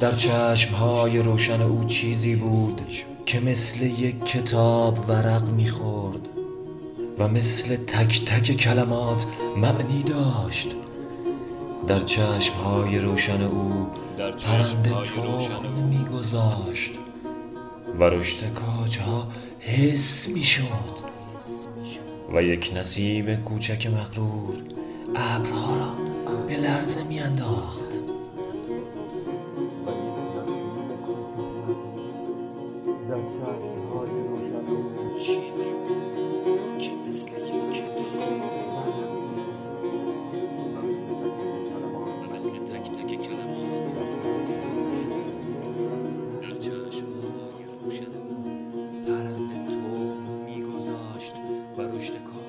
در چشمهای روشن او چیزی بود که مثل یک کتاب ورق می خورد و مثل تک تک کلمات معنی داشت. در چشمهای روشن او پرنده تخم می گذاشت و رشته کاجها حس می شد و یک نسیم کوچک مغرور ابرها را به لرزه میانداخت. چیزی که مثل و